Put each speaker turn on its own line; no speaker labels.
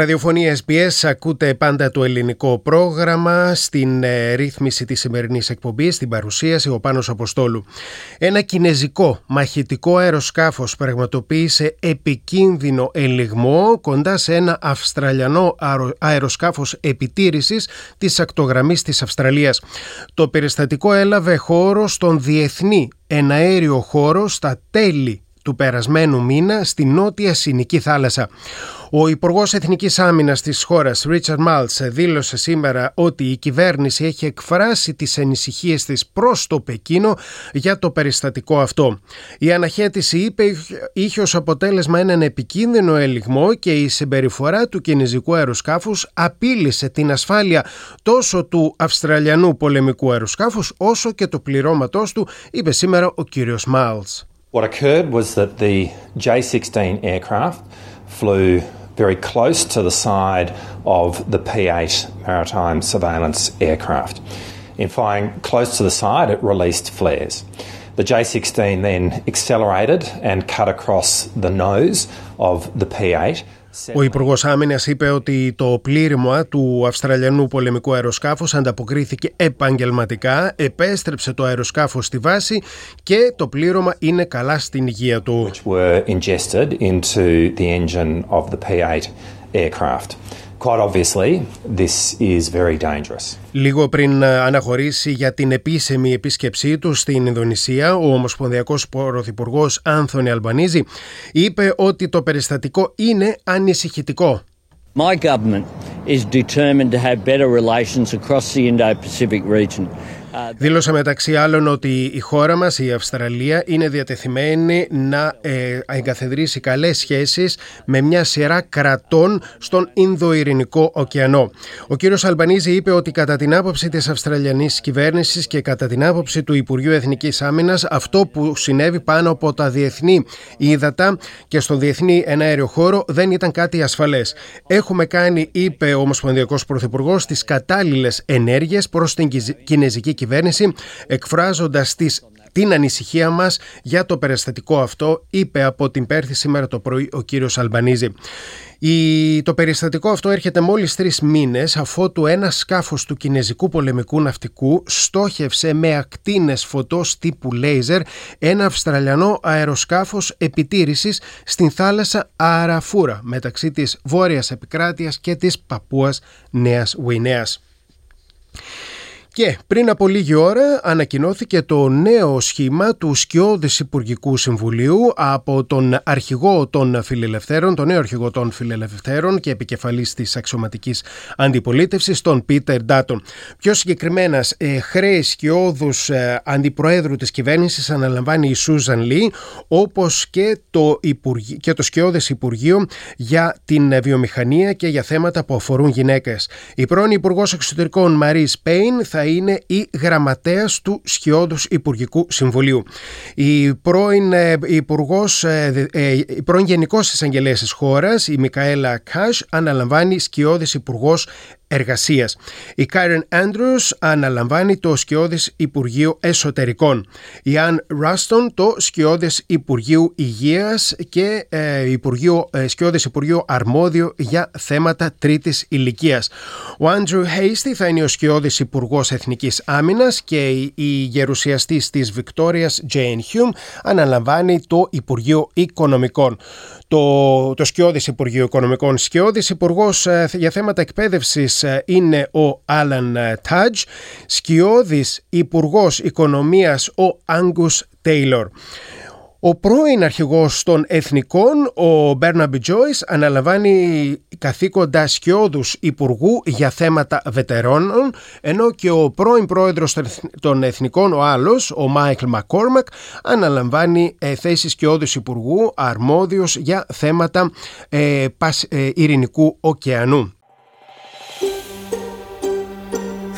Ραδιοφωνία SBS, ακούτε πάντα το ελληνικό πρόγραμμα στην ε, ρύθμιση της σημερινής εκπομπής, στην παρουσίαση ο Πάνος Αποστόλου. Ένα κινέζικο μαχητικό αεροσκάφος πραγματοποίησε επικίνδυνο ελιγμό κοντά σε ένα αυστραλιανό αεροσκάφος επιτήρησης της ακτογραμμής της Αυστραλίας. Το περιστατικό έλαβε χώρο στον διεθνή εναέριο χώρο στα τέλη του περασμένου μήνα στη νότια Συνική θάλασσα. Ο Υπουργός Εθνικής Άμυνας της χώρας, Ρίτσαρντ Μάλτς, δήλωσε σήμερα ότι η κυβέρνηση έχει εκφράσει τις ανησυχίες της προς το Πεκίνο για το περιστατικό αυτό. Η αναχέτηση, είπε, είχε ως αποτέλεσμα έναν επικίνδυνο ελιγμό και η συμπεριφορά του κινέζικου αεροσκάφους απείλησε την ασφάλεια τόσο του Αυστραλιανού πολεμικού αεροσκάφους όσο και του πληρώματός του, είπε σήμερα ο κύριος Μάλτς.
What occurred was that the J16 aircraft flew very close to the side of the P8 maritime surveillance aircraft. In flying close to the side, it released flares. The J16 then accelerated and cut across the nose of the P8.
Ο Υπουργός Άμυνας είπε ότι το πλήρημα του Αυστραλιανού πολεμικού αεροσκάφους ανταποκρίθηκε επαγγελματικά, επέστρεψε το αεροσκάφος στη βάση και το πλήρωμα είναι καλά στην υγεία του.
Which were ingested into the engine of the P8 aircraft. Quite obviously, this is very dangerous.
Λίγο πριν αναχωρήσει για την επίσημη επίσκεψή του στην Ινδονησία, ο Ομοσπονδιακός Πρωθυπουργός Άνθονη Αλμπανίζη είπε ότι το περιστατικό είναι ανησυχητικό.
My government is determined to have better relations across the Indo-Pacific region.
Δήλωσε μεταξύ άλλων ότι η χώρα μας, η Αυστραλία, είναι διατεθειμένη να ε, εγκαθιδρύσει καλές σχέσεις με μια σειρά κρατών στον Ινδοειρηνικό ωκεανό. Ο κύριος Αλμπανίζη είπε ότι κατά την άποψη της Αυστραλιανής κυβέρνησης και κατά την άποψη του Υπουργείου Εθνικής Άμυνας αυτό που συνέβη πάνω από τα διεθνή ύδατα και στον διεθνή εναέριο χώρο δεν ήταν κάτι ασφαλές. Έχουμε κάνει, είπε ο Ομοσπονδιακός Πρωθυπουργός, τις κατάλληλες ενέργειες προς την κινέζικη κυβέρνηση εκφράζοντας τις την ανησυχία μας για το περιστατικό αυτό, είπε από την Πέρθη σήμερα το πρωί ο κύριος Αλμπανίζη. Η... Το περιστατικό αυτό έρχεται μόλις τρεις μήνες αφότου ένα σκάφος του κινέζικου πολεμικού ναυτικού στόχευσε με ακτίνες φωτός τύπου λέιζερ ένα αυστραλιανό αεροσκάφος επιτήρησης στην θάλασσα Αραφούρα μεταξύ της Βόρειας Επικράτειας και της Παππούας Νέας Γουινέας. Και πριν από λίγη ώρα ανακοινώθηκε το νέο σχήμα του Σκιώδης Υπουργικού Συμβουλίου από τον αρχηγό των φιλελευθέρων, τον νέο αρχηγό των φιλελευθέρων και επικεφαλής της αξιωματικής αντιπολίτευσης, τον Πίτερ Ντάτον. Πιο συγκεκριμένα, ε, χρέη σκιώδους ε, αντιπροέδρου της κυβέρνησης αναλαμβάνει η Σούζαν Λί, όπως και το, Υπουργ... και το Σκιώδης Υπουργείο για την βιομηχανία και για θέματα που αφορούν γυναίκες. Η πρώην Υπουργός Εξωτερικών Μαρή Πέιν θα είναι η γραμματέας του Σκιώδους Υπουργικού Συμβουλίου. Η πρώην, ε, υπουργός, ε, ε, η πρώην Γενικός Εισαγγελέας της χώρας, η Μικαέλα Κάσ, αναλαμβάνει Σκιώδης Υπουργός Εργασίας. Η Κάρεν Άντριους αναλαμβάνει το Σκιώδης Υπουργείο Εσωτερικών. Η Αν Ράστον το Σκιώδης Υπουργείο Υγείας και ε, Υπουργείο, ε, Σκιώδης Υπουργείο Αρμόδιο για θέματα τρίτης ηλικίας. Ο Άντρου Χέιστι θα είναι ο Σκιώδης Υπουργός Εθνικής Άμυνας και η γερουσιαστής της Βικτόριας Τζέιν Χιούμ αναλαμβάνει το Υπουργείο Οικονομικών. Το, το Σκιώδης Υπουργείο Οικονομικών Σκιώδης Υπουργός ε, για θέματα εκπαίδευσης ε, είναι ο Άλαν ε, Τάτζ, σκιώδης υπουργός οικονομίας ο Άγκους Τέιλορ. Ο πρώην αρχηγός των Εθνικών, ο Μπάρναμπι Τζόις, αναλαμβάνει καθήκοντα σκιώδους υπουργού για θέματα βετεράνων, ενώ και ο πρώην πρόεδρος των Εθνικών, ο άλλος, ο Μάικλ Μακόρμακ, αναλαμβάνει ε, θέση σκιώδους υπουργού αρμόδιος για θέματα ε, ειρηνικού ωκεανού.